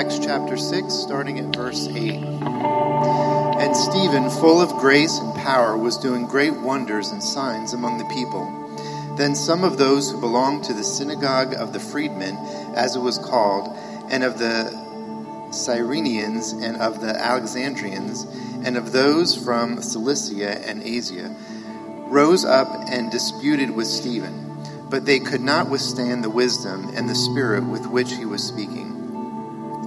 Acts chapter 6, starting at verse 8. And Stephen, full of grace and power, was doing great wonders and signs among the people. Then some of those who belonged to the synagogue of the freedmen, as it was called, and of the Cyrenians, and of the Alexandrians, and of those from Cilicia and Asia, rose up and disputed with Stephen. But they could not withstand the wisdom and the spirit with which he was speaking.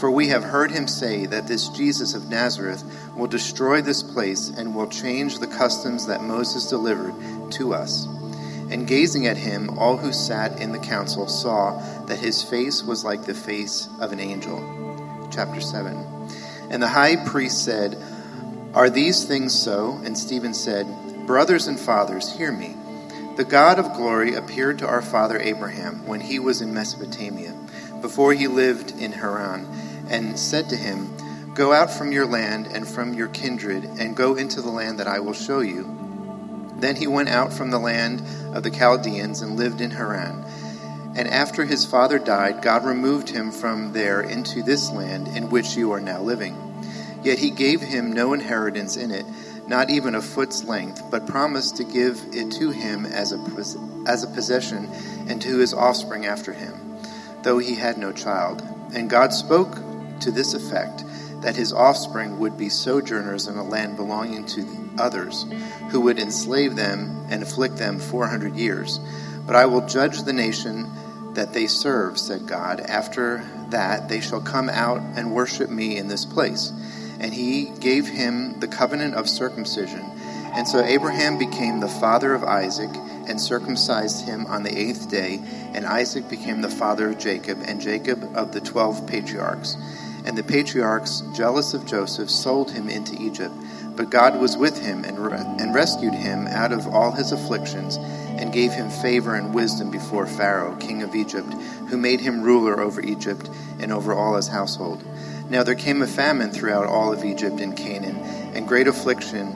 For we have heard him say that this Jesus of Nazareth will destroy this place and will change the customs that Moses delivered to us. And gazing at him, all who sat in the council saw that his face was like the face of an angel. Chapter 7. And the high priest said, Are these things so? And Stephen said, Brothers and fathers, hear me. The God of glory appeared to our father Abraham when he was in Mesopotamia, before he lived in Haran, and said to him, Go out from your land and from your kindred, and go into the land that I will show you. Then he went out from the land of the Chaldeans and lived in Haran. And after his father died, God removed him from there into this land in which you are now living. Yet he gave him no inheritance in it not even a foot's length, but promised to give it to him as a, as a possession and to his offspring after him, though he had no child. And God spoke to this effect that his offspring would be sojourners in a land belonging to others, who would enslave them and afflict them 400 years. But I will judge the nation that they serve, said God. After that, they shall come out and worship me in this place and he gave him the covenant of circumcision. And so Abraham became the father of Isaac and circumcised him on the eighth day, and Isaac became the father of Jacob, and Jacob of the twelve patriarchs. And the patriarchs, jealous of Joseph, sold him into Egypt. But God was with him and, re- and rescued him out of all his afflictions, and gave him favor and wisdom before Pharaoh, king of Egypt, who made him ruler over Egypt and over all his household. Now there came a famine throughout all of Egypt and Canaan, and great affliction,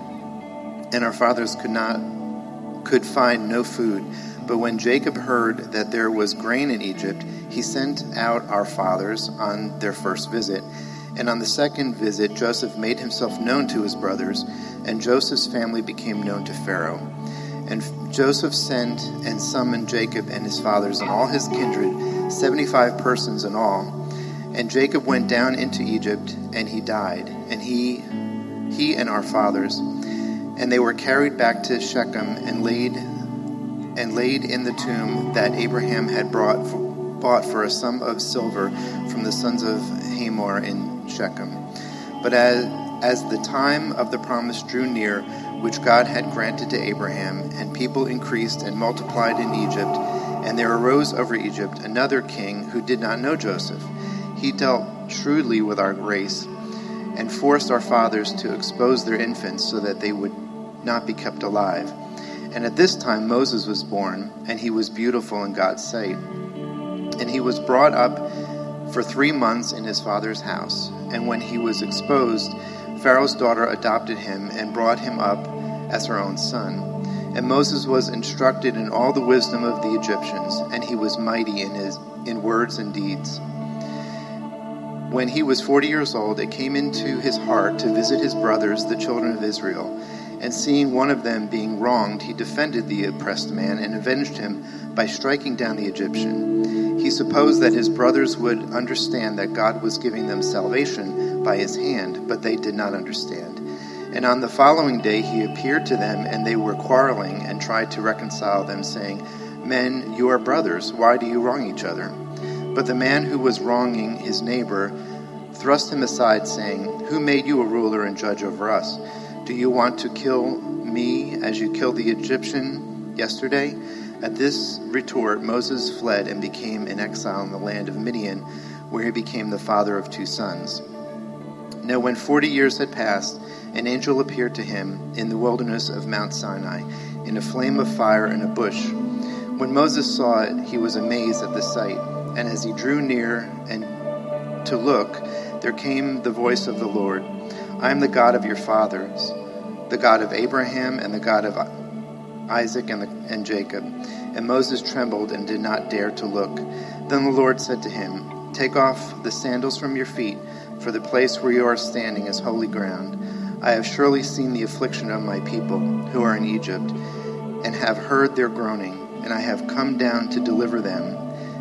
and our fathers could not could find no food. But when Jacob heard that there was grain in Egypt, he sent out our fathers on their first visit. And on the second visit, Joseph made himself known to his brothers, and Joseph's family became known to Pharaoh. And Joseph sent and summoned Jacob and his fathers and all his kindred, seventy five persons in all and Jacob went down into Egypt, and he died, and he, he and our fathers, and they were carried back to Shechem and laid, and laid in the tomb that Abraham had brought, bought for a sum of silver from the sons of Hamor in Shechem. But as, as the time of the promise drew near, which God had granted to Abraham, and people increased and multiplied in Egypt, and there arose over Egypt another king who did not know Joseph he dealt shrewdly with our grace and forced our fathers to expose their infants so that they would not be kept alive. And at this time Moses was born, and he was beautiful in God's sight. And he was brought up for three months in his father's house. And when he was exposed, Pharaoh's daughter adopted him and brought him up as her own son. And Moses was instructed in all the wisdom of the Egyptians, and he was mighty in his in words and deeds. When he was forty years old, it came into his heart to visit his brothers, the children of Israel. And seeing one of them being wronged, he defended the oppressed man and avenged him by striking down the Egyptian. He supposed that his brothers would understand that God was giving them salvation by his hand, but they did not understand. And on the following day he appeared to them, and they were quarreling and tried to reconcile them, saying, Men, you are brothers. Why do you wrong each other? But the man who was wronging his neighbor thrust him aside, saying, Who made you a ruler and judge over us? Do you want to kill me as you killed the Egyptian yesterday? At this retort, Moses fled and became an exile in the land of Midian, where he became the father of two sons. Now, when forty years had passed, an angel appeared to him in the wilderness of Mount Sinai in a flame of fire in a bush. When Moses saw it, he was amazed at the sight. And as he drew near and to look, there came the voice of the Lord I am the God of your fathers, the God of Abraham and the God of Isaac and, the, and Jacob. And Moses trembled and did not dare to look. Then the Lord said to him, Take off the sandals from your feet, for the place where you are standing is holy ground. I have surely seen the affliction of my people who are in Egypt, and have heard their groaning, and I have come down to deliver them.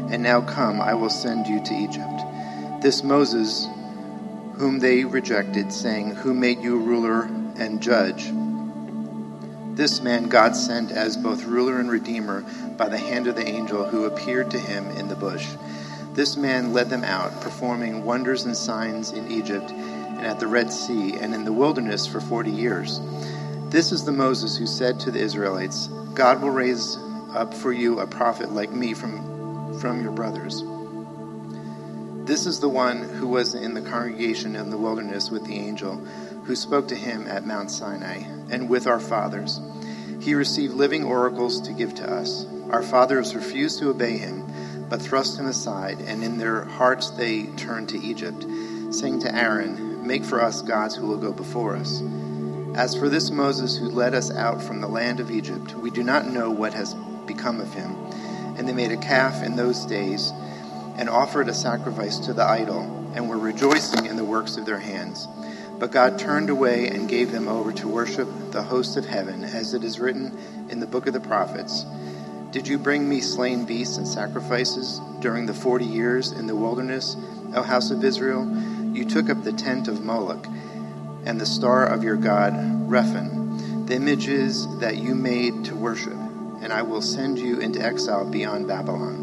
And now come, I will send you to Egypt. This Moses, whom they rejected, saying, Who made you ruler and judge? This man God sent as both ruler and redeemer by the hand of the angel who appeared to him in the bush. This man led them out, performing wonders and signs in Egypt and at the Red Sea and in the wilderness for forty years. This is the Moses who said to the Israelites, God will raise up for you a prophet like me from, from your brothers. This is the one who was in the congregation in the wilderness with the angel who spoke to him at Mount Sinai and with our fathers. He received living oracles to give to us. Our fathers refused to obey him, but thrust him aside, and in their hearts they turned to Egypt, saying to Aaron, Make for us gods who will go before us. As for this Moses who led us out from the land of Egypt, we do not know what has become of him. And they made a calf in those days and offered a sacrifice to the idol, and were rejoicing in the works of their hands. But God turned away and gave them over to worship the host of heaven, as it is written in the book of the prophets Did you bring me slain beasts and sacrifices during the forty years in the wilderness, O house of Israel? You took up the tent of Moloch and the star of your god, Rephan, the images that you made to worship, and I will send you into exile beyond Babylon.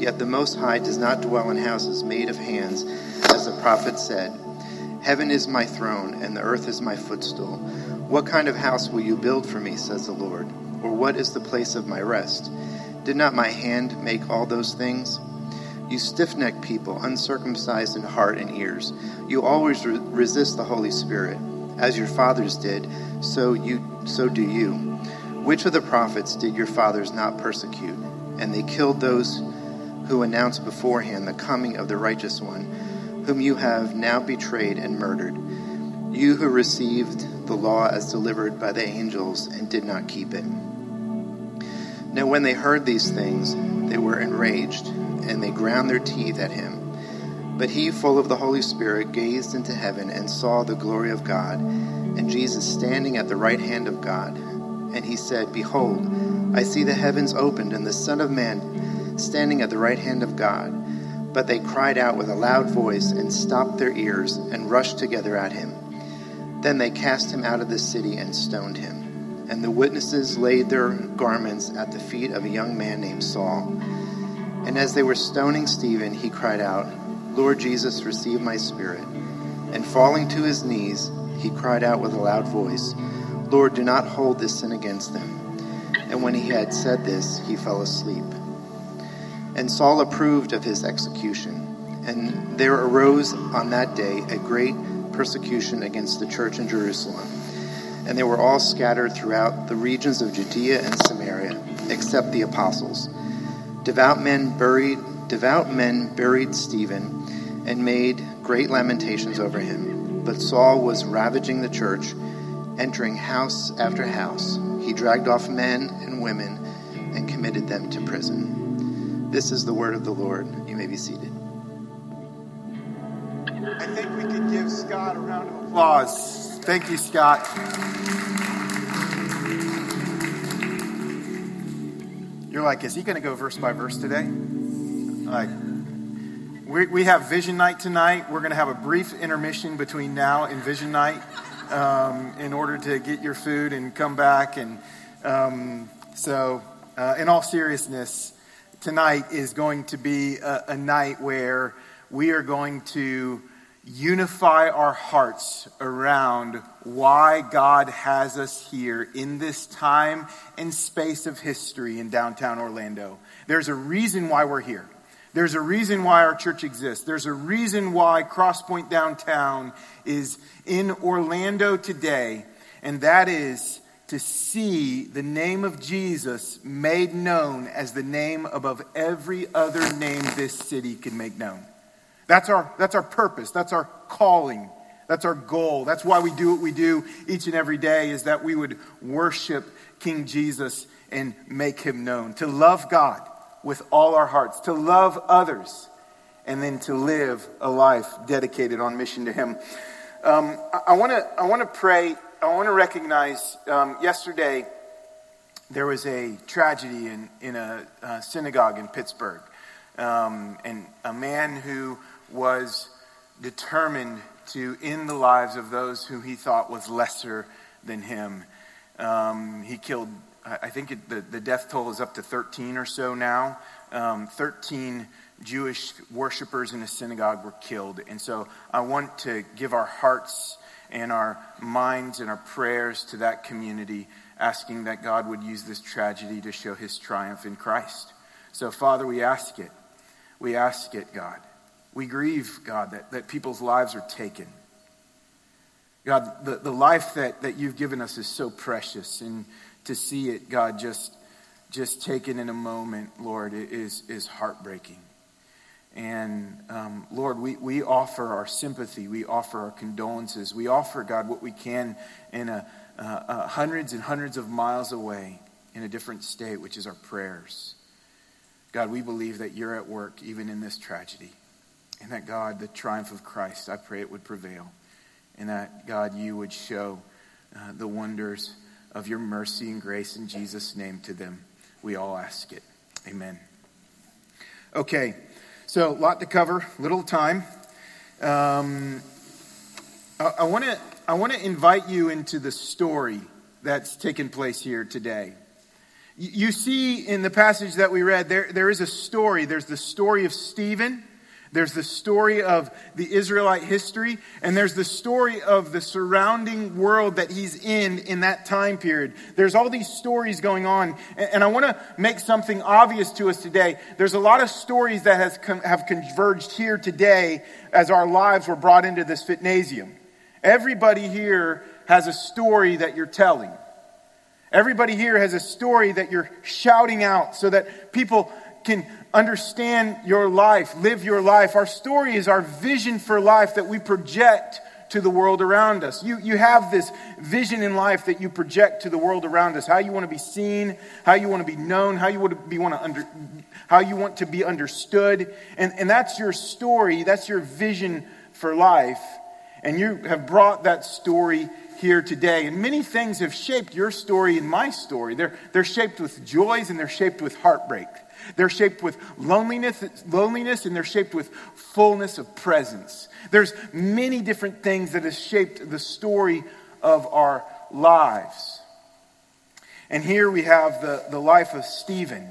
Yet the Most High does not dwell in houses made of hands, as the prophet said. Heaven is my throne, and the earth is my footstool. What kind of house will you build for me, says the Lord? Or what is the place of my rest? Did not my hand make all those things? You stiff necked people, uncircumcised in heart and ears, you always re- resist the Holy Spirit. As your fathers did, so, you, so do you. Which of the prophets did your fathers not persecute? And they killed those who announced beforehand the coming of the righteous one whom you have now betrayed and murdered, you who received the law as delivered by the angels and did not keep it. Now, when they heard these things, they were enraged, and they ground their teeth at him. But he, full of the Holy Spirit, gazed into heaven and saw the glory of God, and Jesus standing at the right hand of God. And he said, Behold, I see the heavens opened, and the Son of Man standing at the right hand of God. But they cried out with a loud voice and stopped their ears and rushed together at him. Then they cast him out of the city and stoned him. And the witnesses laid their garments at the feet of a young man named Saul. And as they were stoning Stephen, he cried out, Lord Jesus, receive my spirit. And falling to his knees, he cried out with a loud voice, Lord, do not hold this sin against them. And when he had said this, he fell asleep. And Saul approved of his execution. And there arose on that day a great persecution against the church in Jerusalem. And they were all scattered throughout the regions of Judea and Samaria, except the apostles. Devout men buried devout men buried Stephen and made great lamentations over him. But Saul was ravaging the church, entering house after house. He dragged off men and women and committed them to prison. This is the word of the Lord. You may be seated. I think we could give Scott a round of applause. Thank you, Scott. You're like, is he going to go verse by verse today? Like, we, we have vision night tonight. We're going to have a brief intermission between now and vision night um, in order to get your food and come back and. Um, So, uh, in all seriousness, tonight is going to be a, a night where we are going to unify our hearts around why God has us here in this time and space of history in downtown Orlando. There's a reason why we're here. There's a reason why our church exists. There's a reason why Crosspoint Downtown is in Orlando today, and that is to see the name of Jesus made known as the name above every other name this city can make known. That's our, that's our purpose. That's our calling. That's our goal. That's why we do what we do each and every day is that we would worship King Jesus and make him known. To love God with all our hearts, to love others, and then to live a life dedicated on mission to him. Um, I want to I want to pray. I want to recognize. Um, yesterday, there was a tragedy in in a, a synagogue in Pittsburgh, um, and a man who was determined to end the lives of those who he thought was lesser than him. Um, he killed, I think it, the, the death toll is up to 13 or so now. Um, 13 Jewish worshipers in a synagogue were killed. And so I want to give our hearts and our minds and our prayers to that community, asking that God would use this tragedy to show his triumph in Christ. So, Father, we ask it. We ask it, God. We grieve, God, that, that people's lives are taken. God, the, the life that, that you've given us is so precious, and to see it, God, just, just taken in a moment, Lord, is, is heartbreaking. And um, Lord, we, we offer our sympathy, we offer our condolences, we offer, God, what we can in a, uh, uh, hundreds and hundreds of miles away in a different state, which is our prayers. God, we believe that you're at work even in this tragedy. And that, God, the triumph of Christ, I pray it would prevail. And that, God, you would show uh, the wonders of your mercy and grace in Jesus' name to them. We all ask it. Amen. Okay, so a lot to cover, little time. Um, I want to I want to invite you into the story that's taken place here today. You see in the passage that we read, there, there is a story. There's the story of Stephen. There's the story of the Israelite history, and there's the story of the surrounding world that he's in in that time period. There's all these stories going on, and I want to make something obvious to us today. There's a lot of stories that has have converged here today as our lives were brought into this fitnasium. Everybody here has a story that you're telling. Everybody here has a story that you're shouting out so that people can understand your life, live your life. Our story is our vision for life that we project to the world around us. You, you have this vision in life that you project to the world around us. How you want to be seen, how you want to be known, how you want to be want to under, how you want to be understood. And, and that's your story, that's your vision for life. And you have brought that story here today. And many things have shaped your story and my story. They're, they're shaped with joys and they're shaped with heartbreak. They're shaped with loneliness, loneliness and they're shaped with fullness of presence. There's many different things that have shaped the story of our lives. And here we have the, the life of Stephen,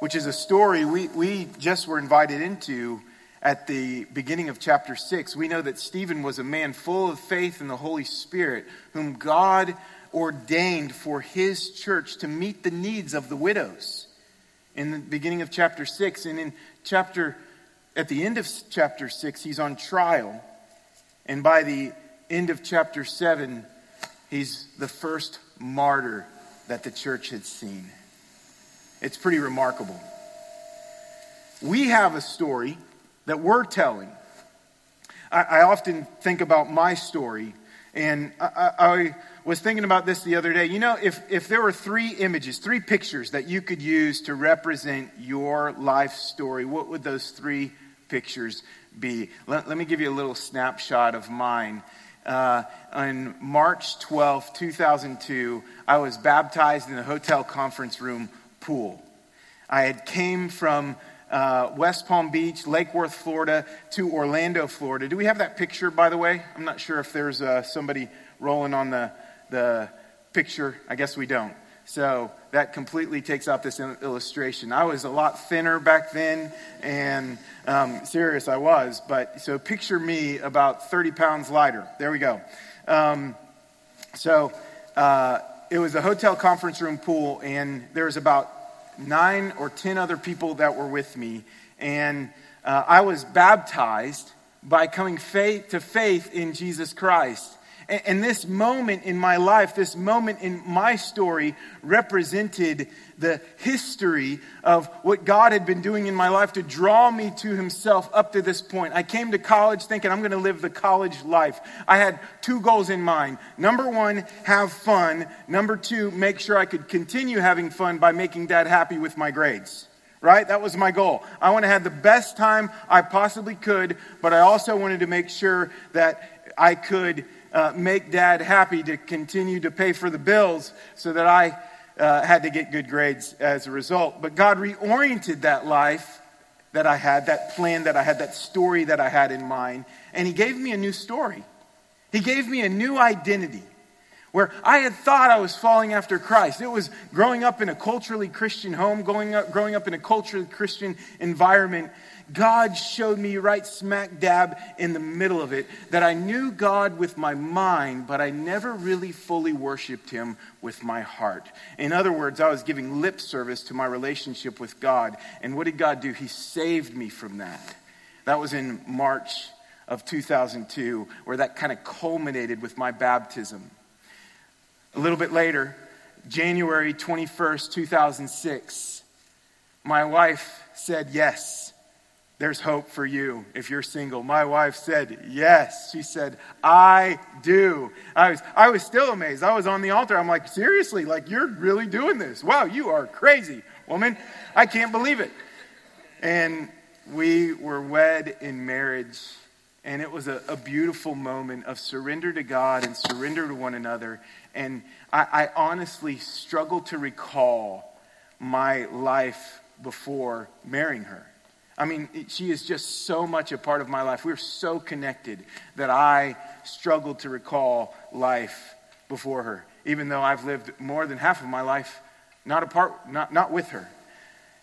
which is a story we, we just were invited into at the beginning of chapter 6. We know that Stephen was a man full of faith in the Holy Spirit, whom God ordained for his church to meet the needs of the widows in the beginning of chapter 6. And in chapter, at the end of chapter 6, he's on trial. And by the end of chapter 7, he's the first martyr that the church had seen. It's pretty remarkable. We have a story that we're telling. I, I often think about my story, and I, I was thinking about this the other day. You know, if, if there were three images, three pictures that you could use to represent your life story, what would those three pictures be? Let, let me give you a little snapshot of mine. Uh, on March 12, 2002, I was baptized in a hotel conference room pool. I had came from uh, West Palm Beach, Lake Worth, Florida, to Orlando, Florida. Do we have that picture, by the way? I'm not sure if there's uh, somebody rolling on the the picture. I guess we don't. So that completely takes out this illustration. I was a lot thinner back then, and um, serious I was. But so picture me about 30 pounds lighter. There we go. Um, so uh, it was a hotel conference room pool, and there was about nine or ten other people that were with me, and uh, I was baptized by coming faith to faith in Jesus Christ. And this moment in my life, this moment in my story, represented the history of what God had been doing in my life to draw me to Himself up to this point. I came to college thinking I'm going to live the college life. I had two goals in mind. Number one, have fun. Number two, make sure I could continue having fun by making dad happy with my grades right? That was my goal. I want to have the best time I possibly could, but I also wanted to make sure that I could uh, make dad happy to continue to pay for the bills so that I uh, had to get good grades as a result. But God reoriented that life that I had, that plan that I had, that story that I had in mind, and He gave me a new story. He gave me a new identity where I had thought I was falling after Christ. It was growing up in a culturally Christian home, growing up, growing up in a culturally Christian environment God showed me right smack dab in the middle of it that I knew God with my mind, but I never really fully worshiped Him with my heart. In other words, I was giving lip service to my relationship with God. And what did God do? He saved me from that. That was in March of 2002, where that kind of culminated with my baptism. A little bit later, January 21st, 2006, my wife said yes there's hope for you if you're single. My wife said, Yes. She said, I do. I was, I was still amazed. I was on the altar. I'm like, Seriously? Like, you're really doing this? Wow, you are crazy, woman. I can't believe it. And we were wed in marriage, and it was a, a beautiful moment of surrender to God and surrender to one another. And I, I honestly struggle to recall my life before marrying her. I mean, she is just so much a part of my life. We're so connected that I struggle to recall life before her, even though I've lived more than half of my life not apart, not, not with her.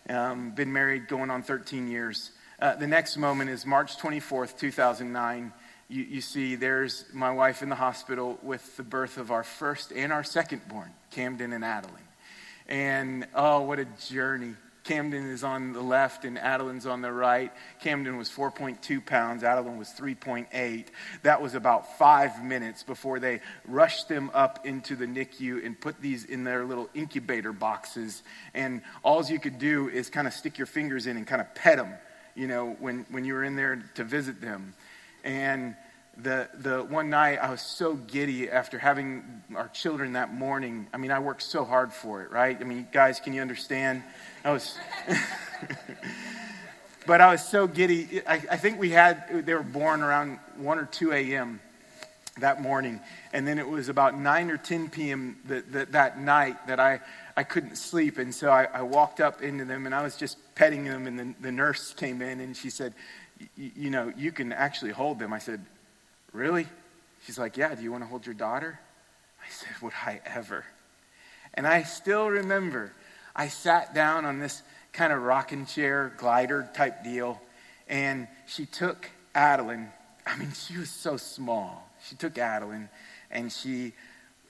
Um, been married going on 13 years. Uh, the next moment is March 24th, 2009. You, you see, there's my wife in the hospital with the birth of our first and our second born, Camden and Adeline. And oh, what a journey Camden is on the left and Adeline's on the right. Camden was 4.2 pounds, Adeline was 3.8. That was about five minutes before they rushed them up into the NICU and put these in their little incubator boxes. And all you could do is kind of stick your fingers in and kind of pet them, you know, when, when you were in there to visit them. And the, the one night I was so giddy after having our children that morning. I mean, I worked so hard for it, right? I mean, guys, can you understand? I was, but I was so giddy. I, I think we had, they were born around 1 or 2 a.m. that morning. And then it was about 9 or 10 p.m. That, that, that night that I, I couldn't sleep. And so I, I walked up into them and I was just petting them. And the, the nurse came in and she said, You know, you can actually hold them. I said, Really? She's like, Yeah, do you want to hold your daughter? I said, Would I ever? And I still remember I sat down on this kind of rocking chair, glider type deal, and she took Adeline. I mean, she was so small. She took Adeline and she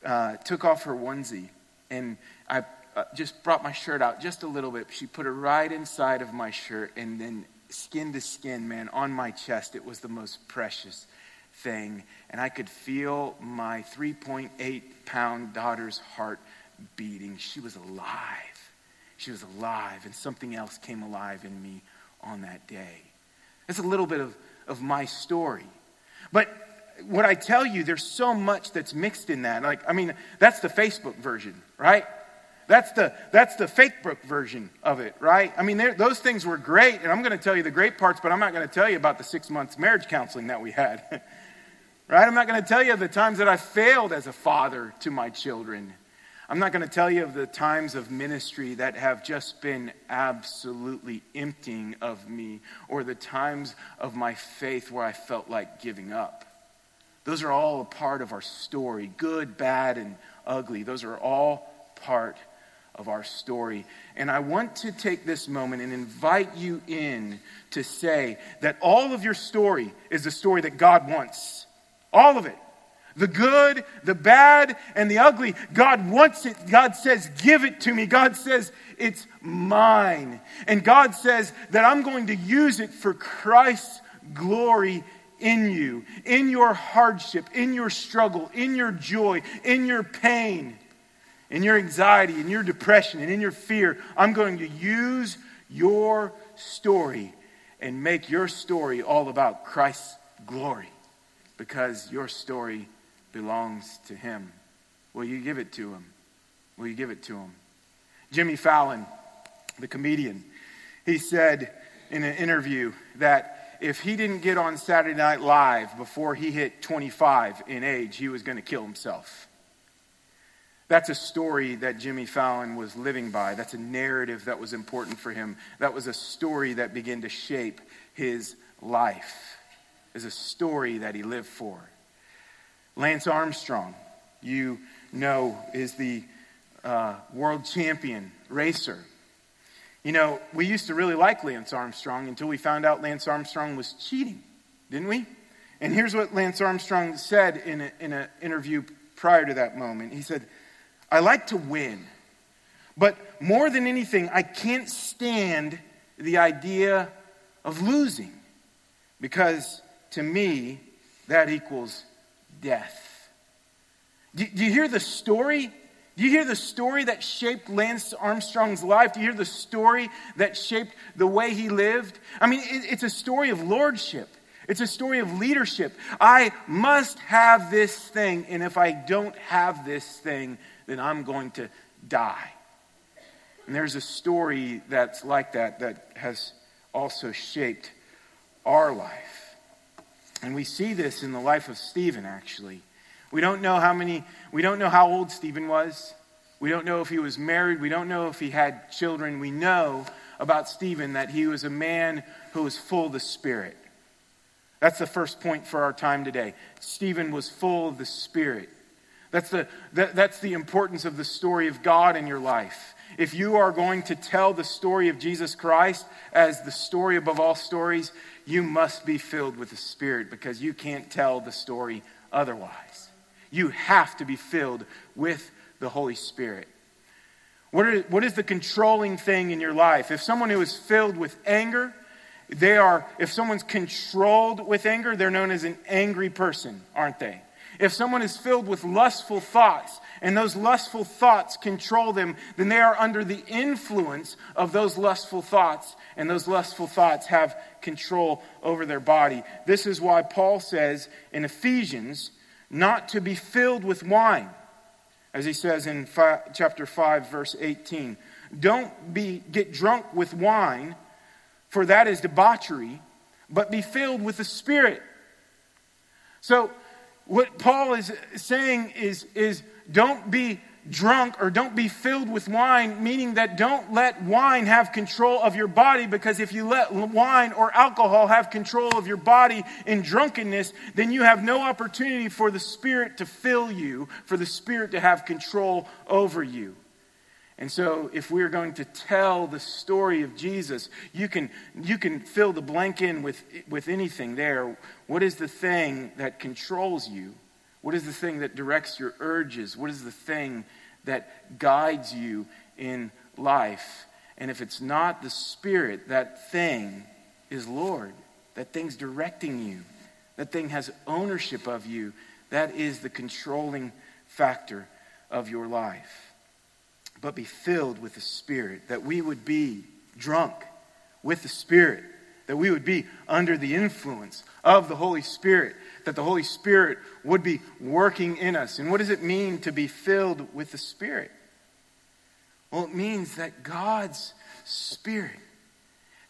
uh, took off her onesie, and I uh, just brought my shirt out just a little bit. She put it right inside of my shirt, and then skin to skin, man, on my chest. It was the most precious thing. And I could feel my 3.8 pound daughter's heart beating. She was alive. She was alive, and something else came alive in me on that day. That's a little bit of, of my story. But what I tell you, there's so much that's mixed in that. Like, I mean, that's the Facebook version, right? That's the, that's the fake book version of it, right? I mean, those things were great, and I'm going to tell you the great parts, but I'm not going to tell you about the six months marriage counseling that we had. Right? I'm not going to tell you the times that I failed as a father to my children. I'm not going to tell you of the times of ministry that have just been absolutely emptying of me or the times of my faith where I felt like giving up. Those are all a part of our story good, bad, and ugly. Those are all part of our story. And I want to take this moment and invite you in to say that all of your story is the story that God wants. All of it. The good, the bad, and the ugly. God wants it. God says, Give it to me. God says, It's mine. And God says that I'm going to use it for Christ's glory in you, in your hardship, in your struggle, in your joy, in your pain, in your anxiety, in your depression, and in your fear. I'm going to use your story and make your story all about Christ's glory because your story belongs to Him. Will you give it to Him? Will you give it to Him? Jimmy Fallon, the comedian, he said in an interview that if he didn't get on Saturday Night Live before he hit 25 in age, he was going to kill himself. That's a story that Jimmy Fallon was living by. That's a narrative that was important for him. That was a story that began to shape his life. Is a story that he lived for. Lance Armstrong, you know, is the uh, world champion racer. You know, we used to really like Lance Armstrong until we found out Lance Armstrong was cheating, didn't we? And here's what Lance Armstrong said in, a, in an interview prior to that moment. He said, I like to win, but more than anything, I can't stand the idea of losing because to me, that equals death. Do, do you hear the story do you hear the story that shaped Lance Armstrong's life? Do you hear the story that shaped the way he lived? I mean, it's a story of lordship. It's a story of leadership. I must have this thing, and if I don't have this thing, then I'm going to die. And there's a story that's like that that has also shaped our life. And we see this in the life of Stephen, actually. We don't know how many, we don't know how old Stephen was. We don't know if he was married. We don't know if he had children. We know about Stephen that he was a man who was full of the Spirit. That's the first point for our time today. Stephen was full of the Spirit. That's the, that, that's the importance of the story of God in your life. If you are going to tell the story of Jesus Christ as the story above all stories, you must be filled with the Spirit because you can't tell the story otherwise. You have to be filled with the Holy Spirit. What, are, what is the controlling thing in your life? If someone who is filled with anger, they are, if someone's controlled with anger, they're known as an angry person, aren't they? If someone is filled with lustful thoughts and those lustful thoughts control them, then they are under the influence of those lustful thoughts, and those lustful thoughts have control over their body. This is why Paul says in Ephesians not to be filled with wine, as he says in five, chapter 5, verse 18. Don't be, get drunk with wine, for that is debauchery, but be filled with the Spirit. So, what Paul is saying is, is don't be drunk or don't be filled with wine, meaning that don't let wine have control of your body, because if you let wine or alcohol have control of your body in drunkenness, then you have no opportunity for the Spirit to fill you, for the Spirit to have control over you. And so, if we're going to tell the story of Jesus, you can, you can fill the blank in with, with anything there. What is the thing that controls you? What is the thing that directs your urges? What is the thing that guides you in life? And if it's not the Spirit, that thing is Lord. That thing's directing you. That thing has ownership of you. That is the controlling factor of your life. But be filled with the Spirit, that we would be drunk with the Spirit, that we would be under the influence of the Holy Spirit, that the Holy Spirit would be working in us. And what does it mean to be filled with the Spirit? Well, it means that God's Spirit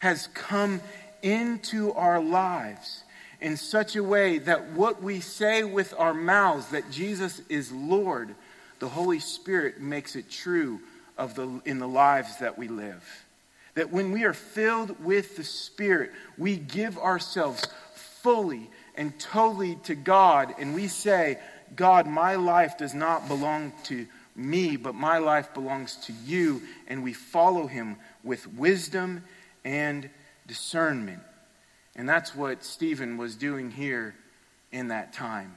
has come into our lives in such a way that what we say with our mouths, that Jesus is Lord, the Holy Spirit makes it true of the, in the lives that we live. That when we are filled with the Spirit, we give ourselves fully and totally to God, and we say, God, my life does not belong to me, but my life belongs to you, and we follow him with wisdom and discernment. And that's what Stephen was doing here in that time.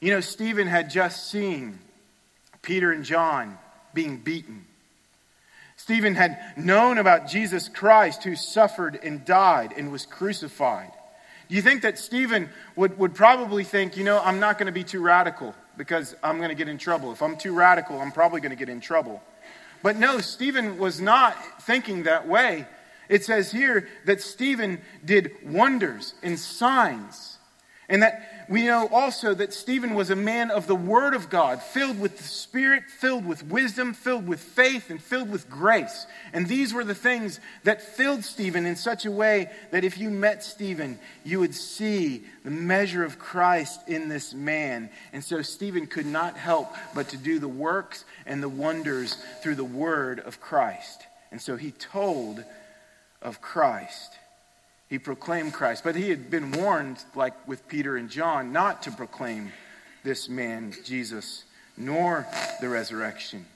You know, Stephen had just seen Peter and John being beaten. Stephen had known about Jesus Christ who suffered and died and was crucified. Do you think that Stephen would, would probably think, you know, I'm not going to be too radical because I'm going to get in trouble. If I'm too radical, I'm probably going to get in trouble. But no, Stephen was not thinking that way. It says here that Stephen did wonders and signs. And that we know also that Stephen was a man of the Word of God, filled with the Spirit, filled with wisdom, filled with faith, and filled with grace. And these were the things that filled Stephen in such a way that if you met Stephen, you would see the measure of Christ in this man. And so Stephen could not help but to do the works and the wonders through the Word of Christ. And so he told of Christ. He proclaimed Christ. But he had been warned, like with Peter and John, not to proclaim this man, Jesus, nor the resurrection.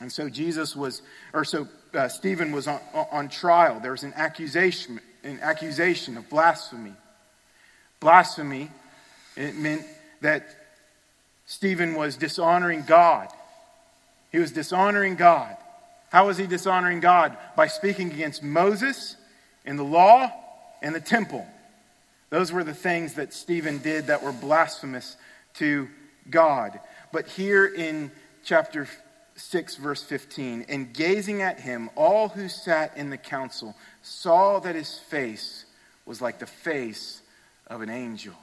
And so Jesus was, or so uh, Stephen was on, on trial. There was an accusation, an accusation of blasphemy. Blasphemy, it meant that Stephen was dishonoring God. He was dishonoring God. How was he dishonoring God? By speaking against Moses and the law and the temple. Those were the things that Stephen did that were blasphemous to God. But here in chapter 6, verse 15, and gazing at him, all who sat in the council saw that his face was like the face of an angel.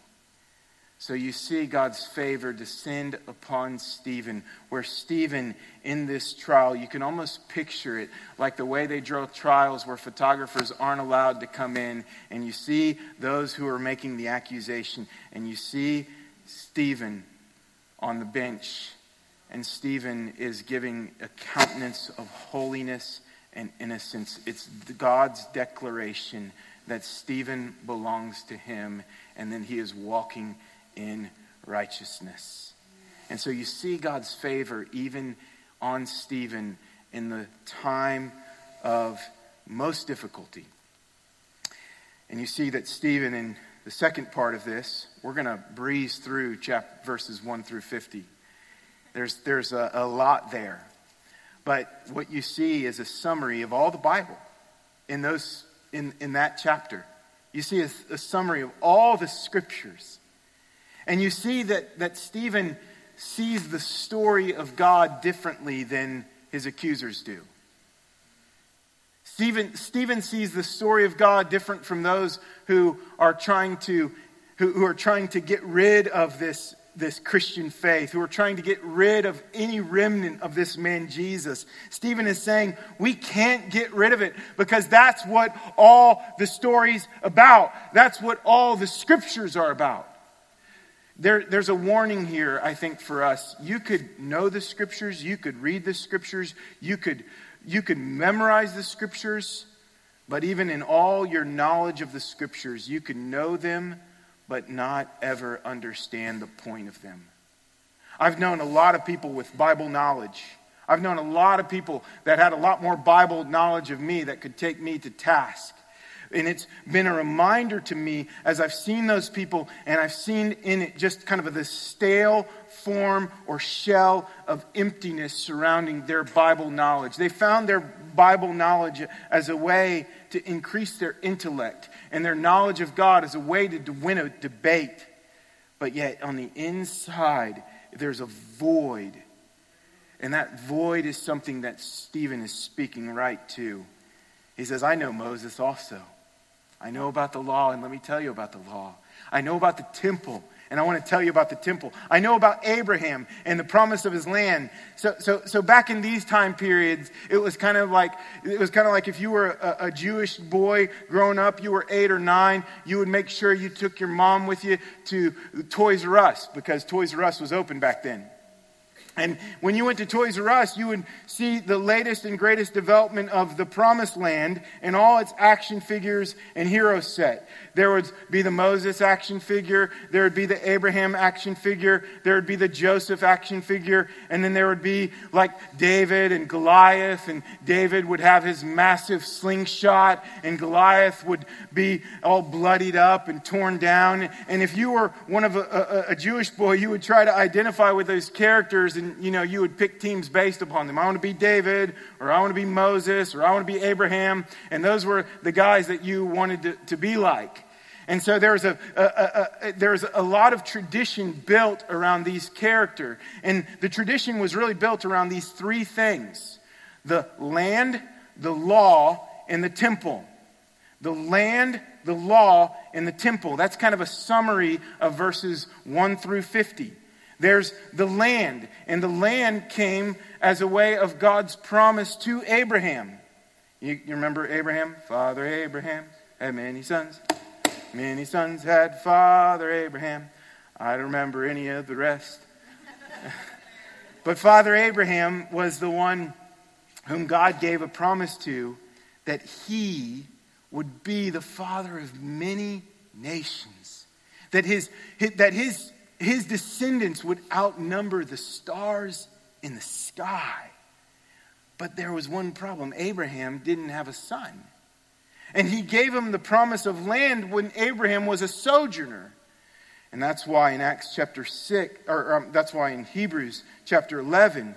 So you see God's favor descend upon Stephen, where Stephen, in this trial, you can almost picture it like the way they draw trials where photographers aren't allowed to come in, and you see those who are making the accusation, and you see Stephen on the bench, and Stephen is giving a countenance of holiness and innocence. It's God's declaration that Stephen belongs to him, and then he is walking in righteousness. And so you see God's favor even on Stephen in the time of most difficulty. And you see that Stephen, in the second part of this, we're going to breeze through chapter, verses 1 through 50. There's, there's a, a lot there. But what you see is a summary of all the Bible in, those, in, in that chapter. You see a, a summary of all the scriptures. And you see that, that Stephen sees the story of God differently than his accusers do. Stephen, Stephen sees the story of God different from those who are trying to, who, who are trying to get rid of this, this Christian faith, who are trying to get rid of any remnant of this man Jesus. Stephen is saying, we can't get rid of it because that's what all the story's about. That's what all the scriptures are about. There, there's a warning here, I think, for us. You could know the scriptures, you could read the scriptures, you could, you could memorize the scriptures, but even in all your knowledge of the scriptures, you could know them, but not ever understand the point of them. I've known a lot of people with Bible knowledge. I've known a lot of people that had a lot more Bible knowledge of me that could take me to task. And it's been a reminder to me as I've seen those people and I've seen in it just kind of this stale form or shell of emptiness surrounding their Bible knowledge. They found their Bible knowledge as a way to increase their intellect and their knowledge of God as a way to win a debate. But yet, on the inside, there's a void. And that void is something that Stephen is speaking right to. He says, I know Moses also. I know about the law, and let me tell you about the law. I know about the temple, and I want to tell you about the temple. I know about Abraham and the promise of his land. So, so, so back in these time periods, it was kind of like it was kind of like if you were a, a Jewish boy growing up, you were eight or nine, you would make sure you took your mom with you to Toys R Us because Toys R Us was open back then. And when you went to Toys R Us, you would see the latest and greatest development of the Promised Land and all its action figures and hero set. There would be the Moses action figure, there would be the Abraham action figure, there would be the Joseph action figure, and then there would be like David and Goliath, and David would have his massive slingshot, and Goliath would be all bloodied up and torn down. And if you were one of a, a, a Jewish boy, you would try to identify with those characters, and you know, you would pick teams based upon them. I want to be David, or I want to be Moses, or I want to be Abraham, and those were the guys that you wanted to, to be like. And so there's a, a, a, a, there's a lot of tradition built around these character. And the tradition was really built around these three things the land, the law, and the temple. The land, the law, and the temple. That's kind of a summary of verses 1 through 50. There's the land, and the land came as a way of God's promise to Abraham. You, you remember Abraham? Father Abraham had many sons. Many sons had Father Abraham. I don't remember any of the rest. but Father Abraham was the one whom God gave a promise to that he would be the father of many nations. That his, that his, his descendants would outnumber the stars in the sky. But there was one problem Abraham didn't have a son. And he gave him the promise of land when Abraham was a sojourner. And that's why in Acts chapter 6, or um, that's why in Hebrews chapter 11,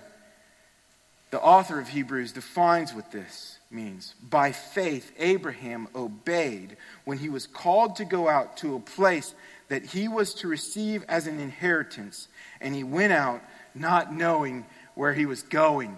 the author of Hebrews defines what this means. By faith, Abraham obeyed when he was called to go out to a place that he was to receive as an inheritance, and he went out not knowing where he was going.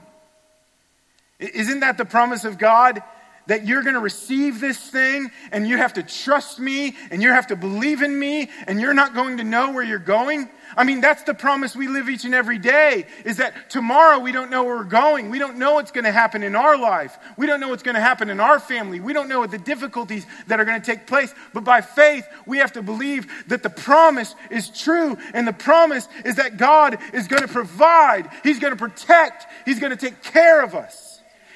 Isn't that the promise of God? That you're going to receive this thing and you have to trust me and you have to believe in me and you're not going to know where you're going? I mean, that's the promise we live each and every day is that tomorrow we don't know where we're going. We don't know what's going to happen in our life. We don't know what's going to happen in our family. We don't know what the difficulties that are going to take place. But by faith, we have to believe that the promise is true and the promise is that God is going to provide. He's going to protect. He's going to take care of us.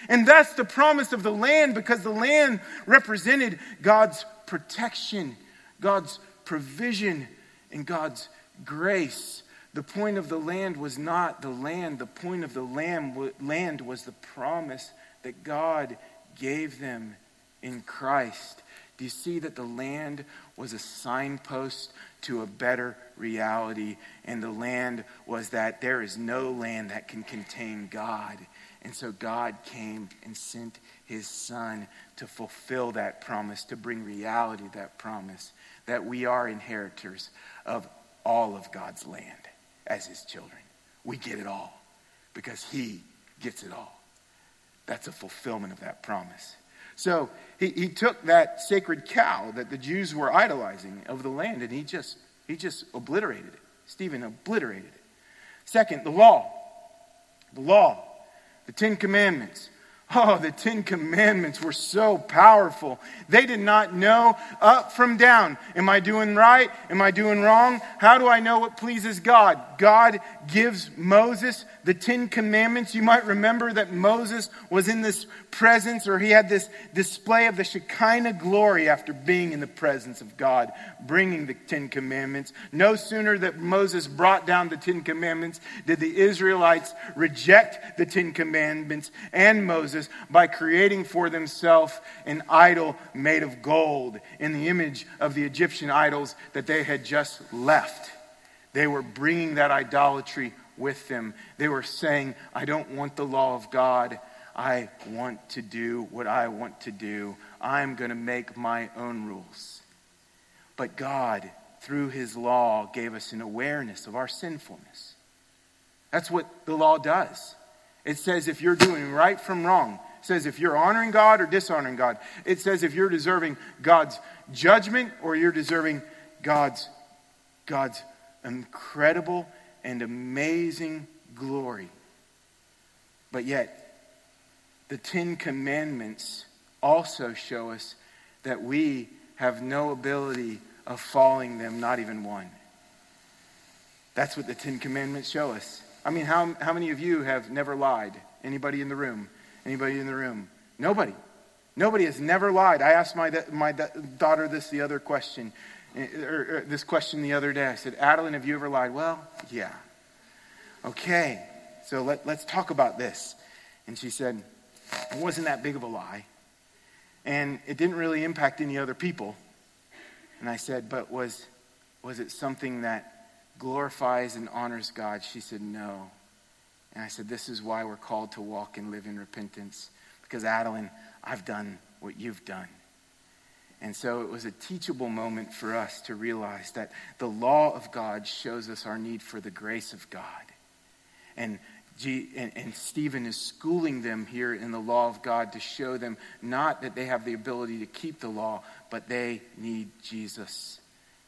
And that's the promise of the land because the land represented God's protection, God's provision, and God's grace. The point of the land was not the land. The point of the land was the promise that God gave them in Christ. Do you see that the land was a signpost to a better reality? And the land was that there is no land that can contain God. And so God came and sent his son to fulfill that promise, to bring reality that promise, that we are inheritors of all of God's land as his children. We get it all because he gets it all. That's a fulfillment of that promise. So he, he took that sacred cow that the Jews were idolizing of the land and he just, he just obliterated it. Stephen obliterated it. Second, the law. The law. The Ten Commandments. Oh, the Ten Commandments were so powerful. They did not know up from down. Am I doing right? Am I doing wrong? How do I know what pleases God? God gives Moses the Ten Commandments. You might remember that Moses was in this presence, or he had this display of the Shekinah glory after being in the presence of God, bringing the Ten Commandments. No sooner that Moses brought down the Ten Commandments did the Israelites reject the Ten Commandments and Moses by creating for themselves an idol made of gold in the image of the Egyptian idols that they had just left. They were bringing that idolatry with them. They were saying, I don't want the law of God. I want to do what I want to do. I'm going to make my own rules. But God, through his law, gave us an awareness of our sinfulness. That's what the law does. It says if you're doing right from wrong, it says if you're honoring God or dishonoring God. It says if you're deserving God's judgment or you're deserving God's, God's incredible and amazing glory. But yet, the Ten Commandments also show us that we have no ability of following them, not even one. That's what the Ten Commandments show us. I mean, how, how many of you have never lied? Anybody in the room? Anybody in the room? Nobody. Nobody has never lied. I asked my, my daughter this the other question, or, eh, or this question the other day. I said, Adeline, have you ever lied? Well, yeah. Okay, so let, let's talk about this. And she said, it wasn't that big of a lie. And it didn't really impact any other people. And I said, but was, was it something that glorifies and honors God? She said, no. And I said, this is why we're called to walk and live in repentance. Because, Adeline, I've done what you've done. And so it was a teachable moment for us to realize that the law of God shows us our need for the grace of God. And, G, and, and Stephen is schooling them here in the law of God to show them not that they have the ability to keep the law, but they need Jesus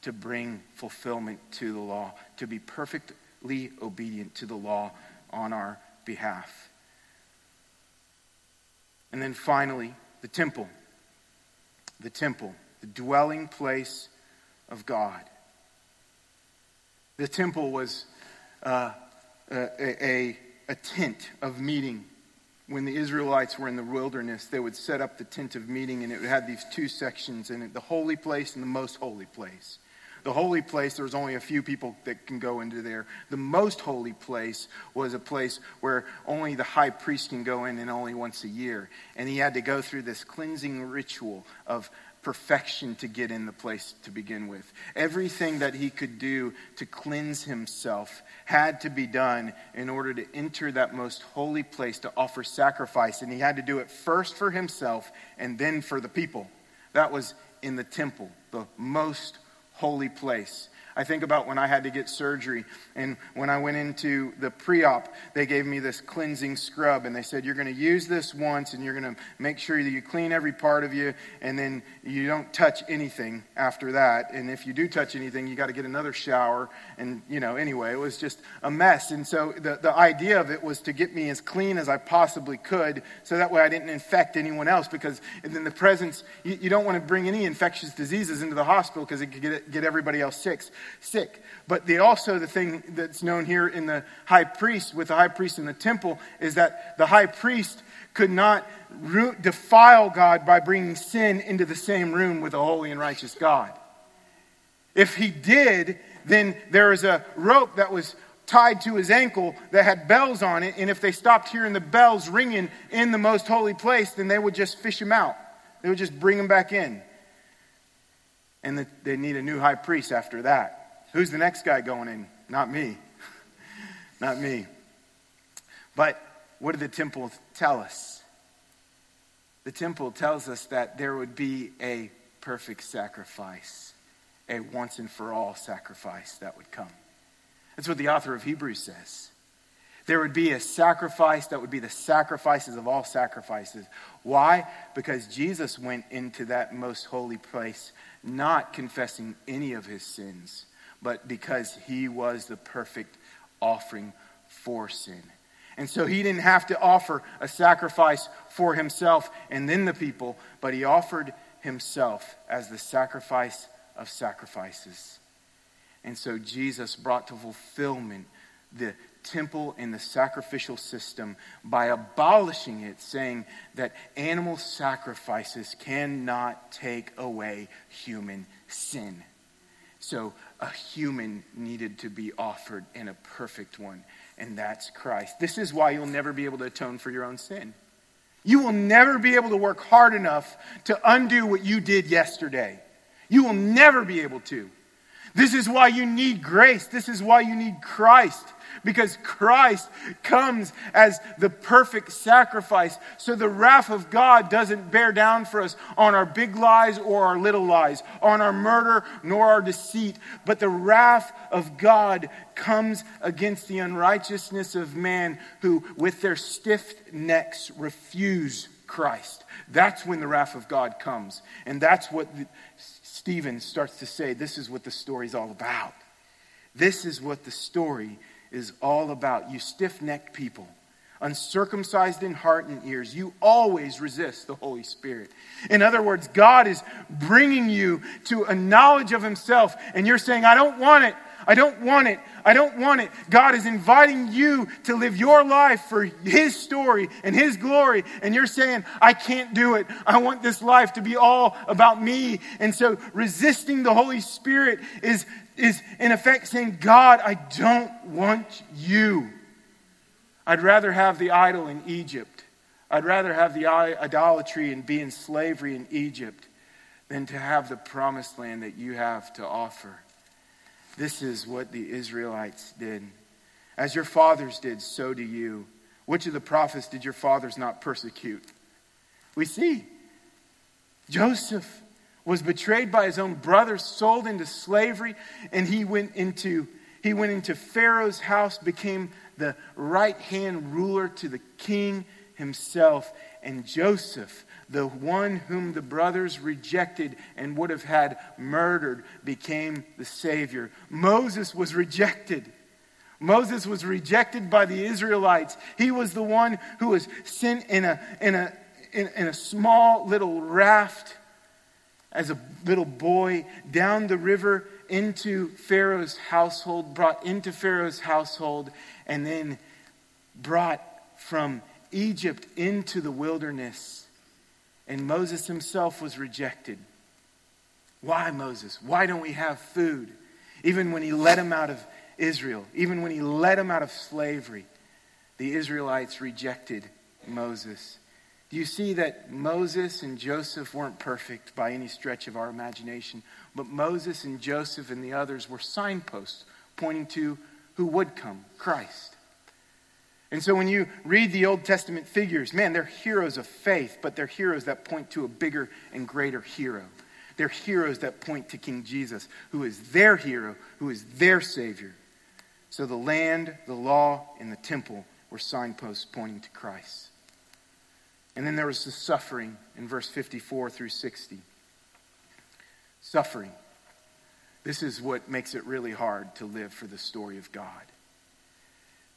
to bring fulfillment to the law, to be perfectly obedient to the law on our behalf. And then finally, the temple. The temple, the dwelling place of God. The temple was uh, a, a, a tent of meeting. When the Israelites were in the wilderness, they would set up the tent of meeting, and it had these two sections in it the holy place and the most holy place. The holy place, there was only a few people that can go into there. The most holy place was a place where only the high priest can go in and only once a year. And he had to go through this cleansing ritual of perfection to get in the place to begin with. Everything that he could do to cleanse himself had to be done in order to enter that most holy place to offer sacrifice. And he had to do it first for himself and then for the people. That was in the temple, the most holy place. I think about when I had to get surgery, and when I went into the pre op, they gave me this cleansing scrub, and they said, You're going to use this once, and you're going to make sure that you clean every part of you, and then you don't touch anything after that. And if you do touch anything, you got to get another shower. And, you know, anyway, it was just a mess. And so the, the idea of it was to get me as clean as I possibly could, so that way I didn't infect anyone else, because in the presence, you, you don't want to bring any infectious diseases into the hospital because it could get, get everybody else sick sick. But the, also, the thing that's known here in the high priest, with the high priest in the temple, is that the high priest could not defile God by bringing sin into the same room with a holy and righteous God. If he did, then there was a rope that was tied to his ankle that had bells on it, and if they stopped hearing the bells ringing in the most holy place, then they would just fish him out. They would just bring him back in. And they need a new high priest after that. Who's the next guy going in? Not me. Not me. But what did the temple tell us? The temple tells us that there would be a perfect sacrifice, a once and for all sacrifice that would come. That's what the author of Hebrews says. There would be a sacrifice that would be the sacrifices of all sacrifices. Why? Because Jesus went into that most holy place not confessing any of his sins, but because he was the perfect offering for sin. And so he didn't have to offer a sacrifice for himself and then the people, but he offered himself as the sacrifice of sacrifices. And so Jesus brought to fulfillment the temple and the sacrificial system by abolishing it, saying that animal sacrifices cannot take away human sin. So a human needed to be offered and a perfect one, and that's Christ. This is why you'll never be able to atone for your own sin. You will never be able to work hard enough to undo what you did yesterday. You will never be able to. This is why you need grace. This is why you need Christ because Christ comes as the perfect sacrifice. So the wrath of God doesn't bear down for us on our big lies or our little lies, on our murder nor our deceit. But the wrath of God comes against the unrighteousness of man who, with their stiff necks, refuse Christ. That's when the wrath of God comes. And that's what Stephen starts to say this is what the story's all about. This is what the story is all about. You stiff necked people, uncircumcised in heart and ears, you always resist the Holy Spirit. In other words, God is bringing you to a knowledge of Himself, and you're saying, I don't want it. I don't want it. I don't want it. God is inviting you to live your life for His story and His glory. And you're saying, I can't do it. I want this life to be all about me. And so resisting the Holy Spirit is, is in effect saying, God, I don't want you. I'd rather have the idol in Egypt. I'd rather have the idolatry and be in slavery in Egypt than to have the promised land that you have to offer. This is what the Israelites did. As your fathers did, so do you. Which of the prophets did your fathers not persecute? We see Joseph was betrayed by his own brothers, sold into slavery, and he went into, he went into Pharaoh's house, became the right hand ruler to the king himself. And Joseph, the one whom the brothers rejected and would have had murdered, became the Savior. Moses was rejected. Moses was rejected by the Israelites. He was the one who was sent in a, in a, in, in a small little raft as a little boy down the river into Pharaoh's household, brought into Pharaoh's household, and then brought from Egypt into the wilderness. And Moses himself was rejected. Why, Moses? Why don't we have food? Even when he led him out of Israel, even when he led him out of slavery, the Israelites rejected Moses. Do you see that Moses and Joseph weren't perfect by any stretch of our imagination? But Moses and Joseph and the others were signposts pointing to who would come Christ. And so when you read the Old Testament figures, man, they're heroes of faith, but they're heroes that point to a bigger and greater hero. They're heroes that point to King Jesus, who is their hero, who is their Savior. So the land, the law, and the temple were signposts pointing to Christ. And then there was the suffering in verse 54 through 60. Suffering. This is what makes it really hard to live for the story of God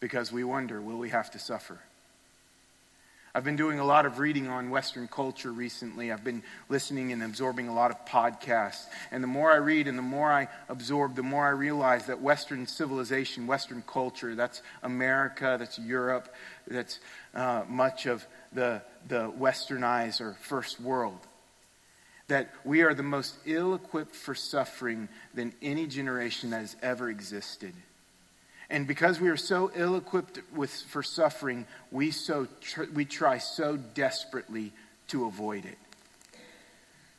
because we wonder will we have to suffer? I've been doing a lot of reading on Western culture recently. I've been listening and absorbing a lot of podcasts. And the more I read and the more I absorb, the more I realize that Western civilization, Western culture, that's America, that's Europe, that's uh, much of the, the westernized or first world, that we are the most ill equipped for suffering than any generation that has ever existed. And because we are so ill equipped for suffering, we, so tr- we try so desperately to avoid it.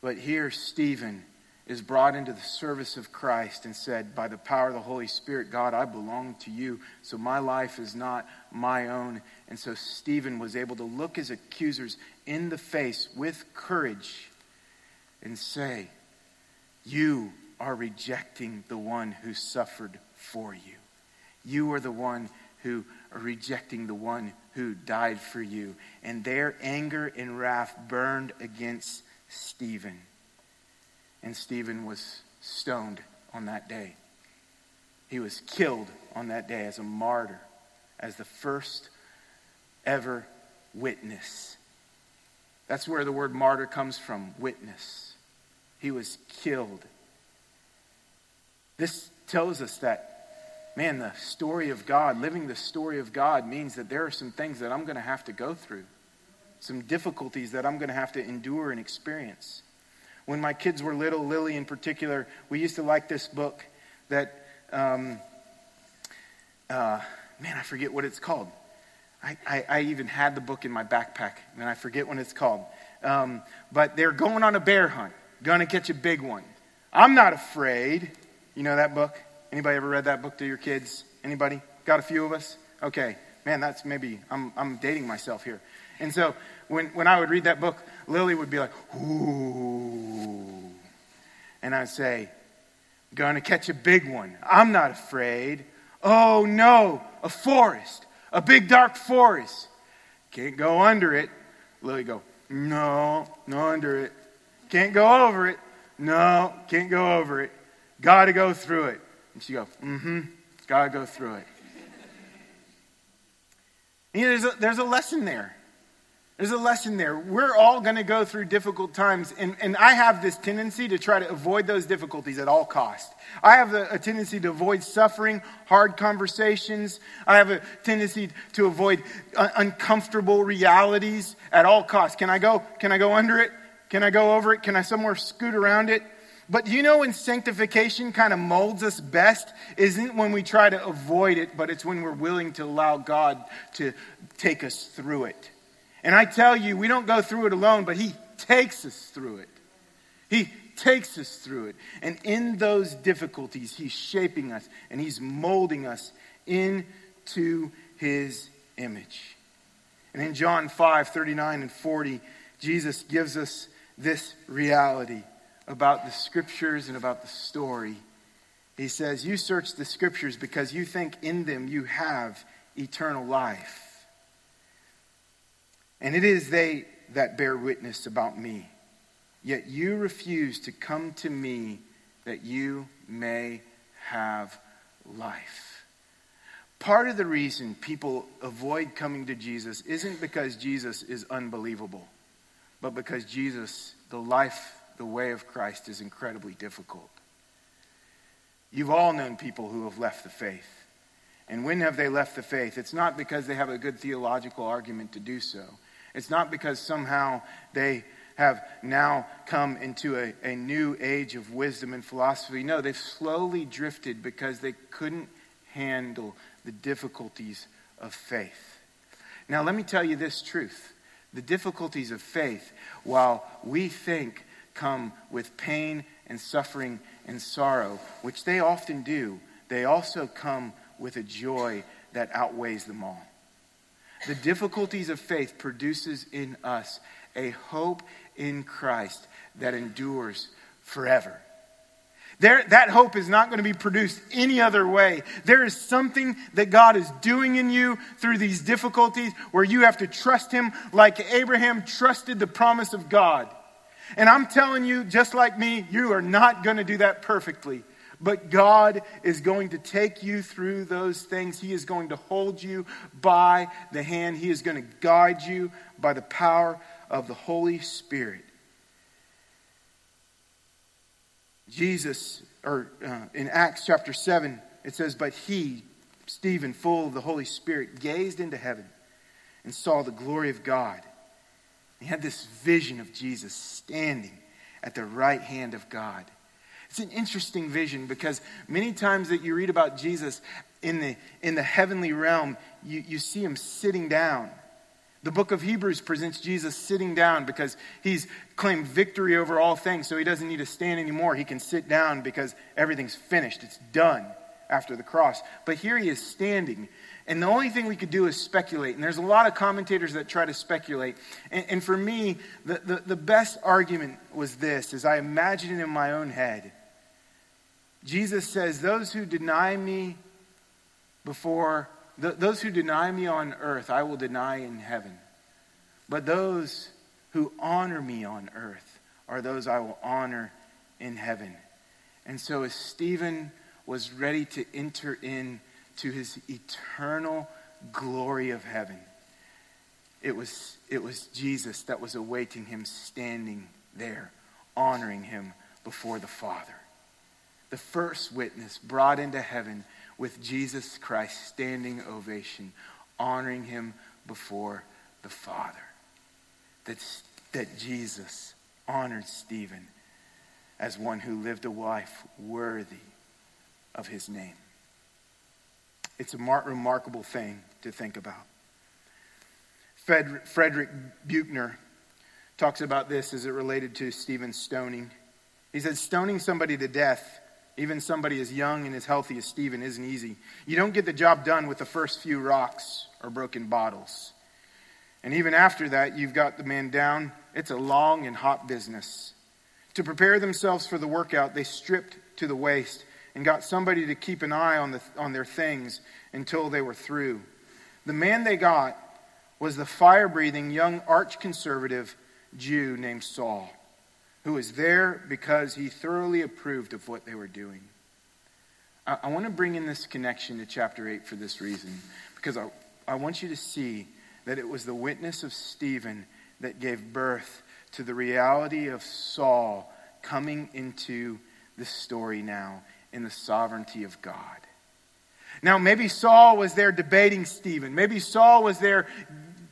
But here, Stephen is brought into the service of Christ and said, By the power of the Holy Spirit, God, I belong to you, so my life is not my own. And so Stephen was able to look his accusers in the face with courage and say, You are rejecting the one who suffered for you. You are the one who are rejecting the one who died for you. And their anger and wrath burned against Stephen. And Stephen was stoned on that day. He was killed on that day as a martyr, as the first ever witness. That's where the word martyr comes from witness. He was killed. This tells us that man, the story of God, living the story of God means that there are some things that I'm going to have to go through, some difficulties that I'm going to have to endure and experience. When my kids were little, Lily in particular, we used to like this book that, um, uh, man, I forget what it's called. I, I, I, even had the book in my backpack, and I forget what it's called. Um, but they're going on a bear hunt, going to catch a big one. I'm not afraid. You know that book? Anybody ever read that book to your kids? Anybody? Got a few of us? Okay. Man, that's maybe, I'm, I'm dating myself here. And so when, when I would read that book, Lily would be like, ooh. And I'd say, gonna catch a big one. I'm not afraid. Oh no, a forest, a big dark forest. Can't go under it. Lily go, no, no under it. Can't go over it. No, can't go over it. Got to go through it. And she go, mm-hmm, got to go through it. You know, there's, a, there's a lesson there. There's a lesson there. We're all going to go through difficult times, and, and I have this tendency to try to avoid those difficulties at all costs. I have a, a tendency to avoid suffering, hard conversations. I have a tendency to avoid un- uncomfortable realities at all costs. Can I go? Can I go under it? Can I go over it? Can I somewhere scoot around it? But you know when sanctification kind of molds us best isn't when we try to avoid it, but it's when we're willing to allow God to take us through it. And I tell you, we don't go through it alone, but He takes us through it. He takes us through it. And in those difficulties, He's shaping us and He's molding us into His image. And in John 5 39 and 40, Jesus gives us this reality about the scriptures and about the story. He says, You search the scriptures because you think in them you have eternal life. And it is they that bear witness about me. Yet you refuse to come to me that you may have life. Part of the reason people avoid coming to Jesus isn't because Jesus is unbelievable, but because Jesus, the life, the way of Christ, is incredibly difficult. You've all known people who have left the faith. And when have they left the faith? It's not because they have a good theological argument to do so. It's not because somehow they have now come into a, a new age of wisdom and philosophy. No, they've slowly drifted because they couldn't handle the difficulties of faith. Now, let me tell you this truth the difficulties of faith, while we think come with pain and suffering and sorrow, which they often do, they also come with a joy that outweighs them all. The difficulties of faith produces in us a hope in Christ that endures forever. There, that hope is not going to be produced any other way. There is something that God is doing in you through these difficulties where you have to trust Him like Abraham trusted the promise of God. And I'm telling you, just like me, you are not going to do that perfectly. But God is going to take you through those things. He is going to hold you by the hand. He is going to guide you by the power of the Holy Spirit. Jesus, or uh, in Acts chapter 7, it says, But he, Stephen, full of the Holy Spirit, gazed into heaven and saw the glory of God. He had this vision of Jesus standing at the right hand of God. It's an interesting vision because many times that you read about Jesus in the, in the heavenly realm, you, you see him sitting down. The book of Hebrews presents Jesus sitting down because he's claimed victory over all things, so he doesn't need to stand anymore. He can sit down because everything's finished, it's done after the cross. But here he is standing. And the only thing we could do is speculate. And there's a lot of commentators that try to speculate. And, and for me, the, the, the best argument was this, as I imagine it in my own head. Jesus says, Those who deny me before, th- those who deny me on earth, I will deny in heaven. But those who honor me on earth are those I will honor in heaven. And so, as Stephen was ready to enter into his eternal glory of heaven, it was, it was Jesus that was awaiting him standing there, honoring him before the Father the first witness brought into heaven with Jesus Christ standing ovation, honoring him before the Father. That, that Jesus honored Stephen as one who lived a life worthy of his name. It's a mar- remarkable thing to think about. Fred, Frederick Buechner talks about this as it related to Stephen's stoning. He said, Stoning somebody to death even somebody as young and as healthy as Stephen isn't easy. You don't get the job done with the first few rocks or broken bottles. And even after that, you've got the man down. It's a long and hot business. To prepare themselves for the workout, they stripped to the waist and got somebody to keep an eye on, the, on their things until they were through. The man they got was the fire breathing young arch conservative Jew named Saul who was there because he thoroughly approved of what they were doing. I, I want to bring in this connection to chapter 8 for this reason, because I, I want you to see that it was the witness of Stephen that gave birth to the reality of Saul coming into the story now in the sovereignty of God. Now, maybe Saul was there debating Stephen. Maybe Saul was there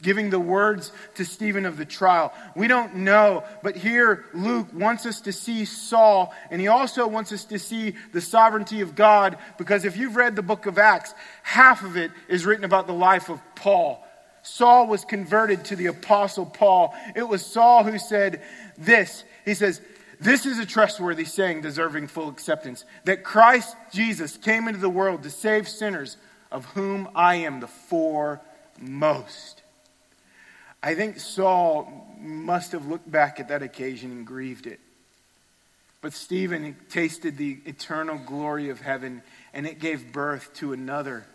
giving the words to Stephen of the trial. We don't know, but here Luke wants us to see Saul, and he also wants us to see the sovereignty of God, because if you've read the book of Acts, half of it is written about the life of Paul. Saul was converted to the apostle Paul. It was Saul who said this. He says, this is a trustworthy saying deserving full acceptance that Christ Jesus came into the world to save sinners, of whom I am the foremost. I think Saul must have looked back at that occasion and grieved it. But Stephen tasted the eternal glory of heaven, and it gave birth to another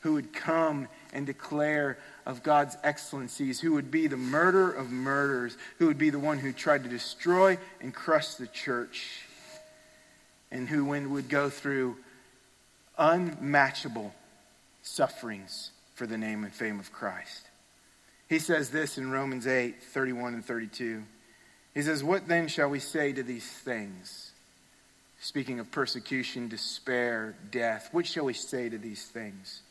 who would come and declare of God's excellencies, who would be the murderer of murderers, who would be the one who tried to destroy and crush the church, and who would go through unmatchable sufferings for the name and fame of Christ. He says this in Romans 8 31 and 32. He says, What then shall we say to these things? Speaking of persecution, despair, death, what shall we say to these things?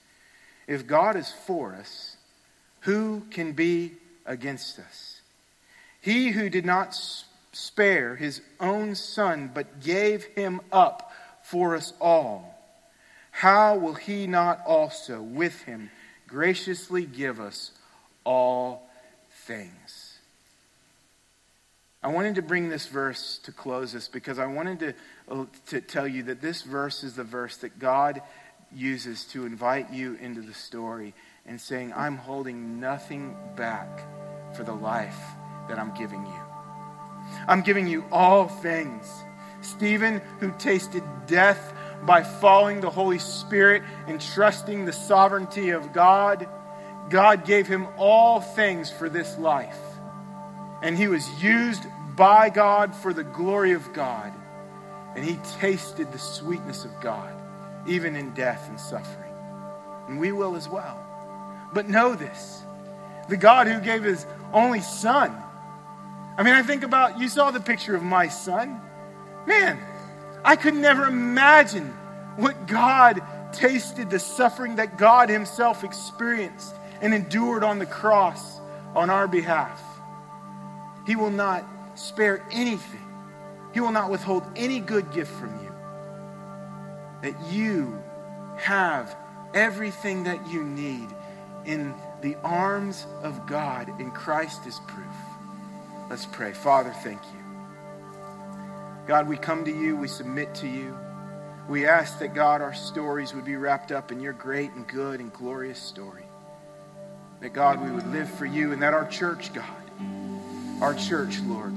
If God is for us, who can be against us? He who did not spare his own son, but gave him up for us all, how will he not also with him graciously give us all things. I wanted to bring this verse to close this because I wanted to, uh, to tell you that this verse is the verse that God uses to invite you into the story and saying, I'm holding nothing back for the life that I'm giving you. I'm giving you all things. Stephen, who tasted death by following the Holy Spirit and trusting the sovereignty of God God gave him all things for this life. And he was used by God for the glory of God. And he tasted the sweetness of God, even in death and suffering. And we will as well. But know this the God who gave his only son. I mean, I think about, you saw the picture of my son. Man, I could never imagine what God tasted, the suffering that God himself experienced and endured on the cross on our behalf. He will not spare anything, He will not withhold any good gift from you. That you have everything that you need in the arms of God in Christ is proof. Let's pray. Father, thank you. God, we come to you, we submit to you. We ask that, God, our stories would be wrapped up in your great and good and glorious story. That, God, we would live for you and that our church, God, our church, Lord,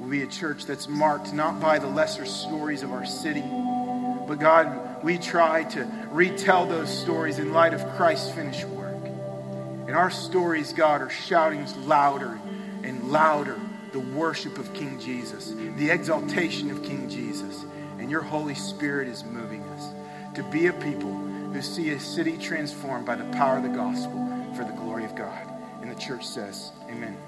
will be a church that's marked not by the lesser stories of our city, but, God, we try to retell those stories in light of Christ's finished work. And our stories, God, are shouting louder and louder the worship of King Jesus, the exaltation of King Jesus. And your Holy Spirit is moving us to be a people who see a city transformed by the power of the gospel for the glory of God. And the church says, Amen.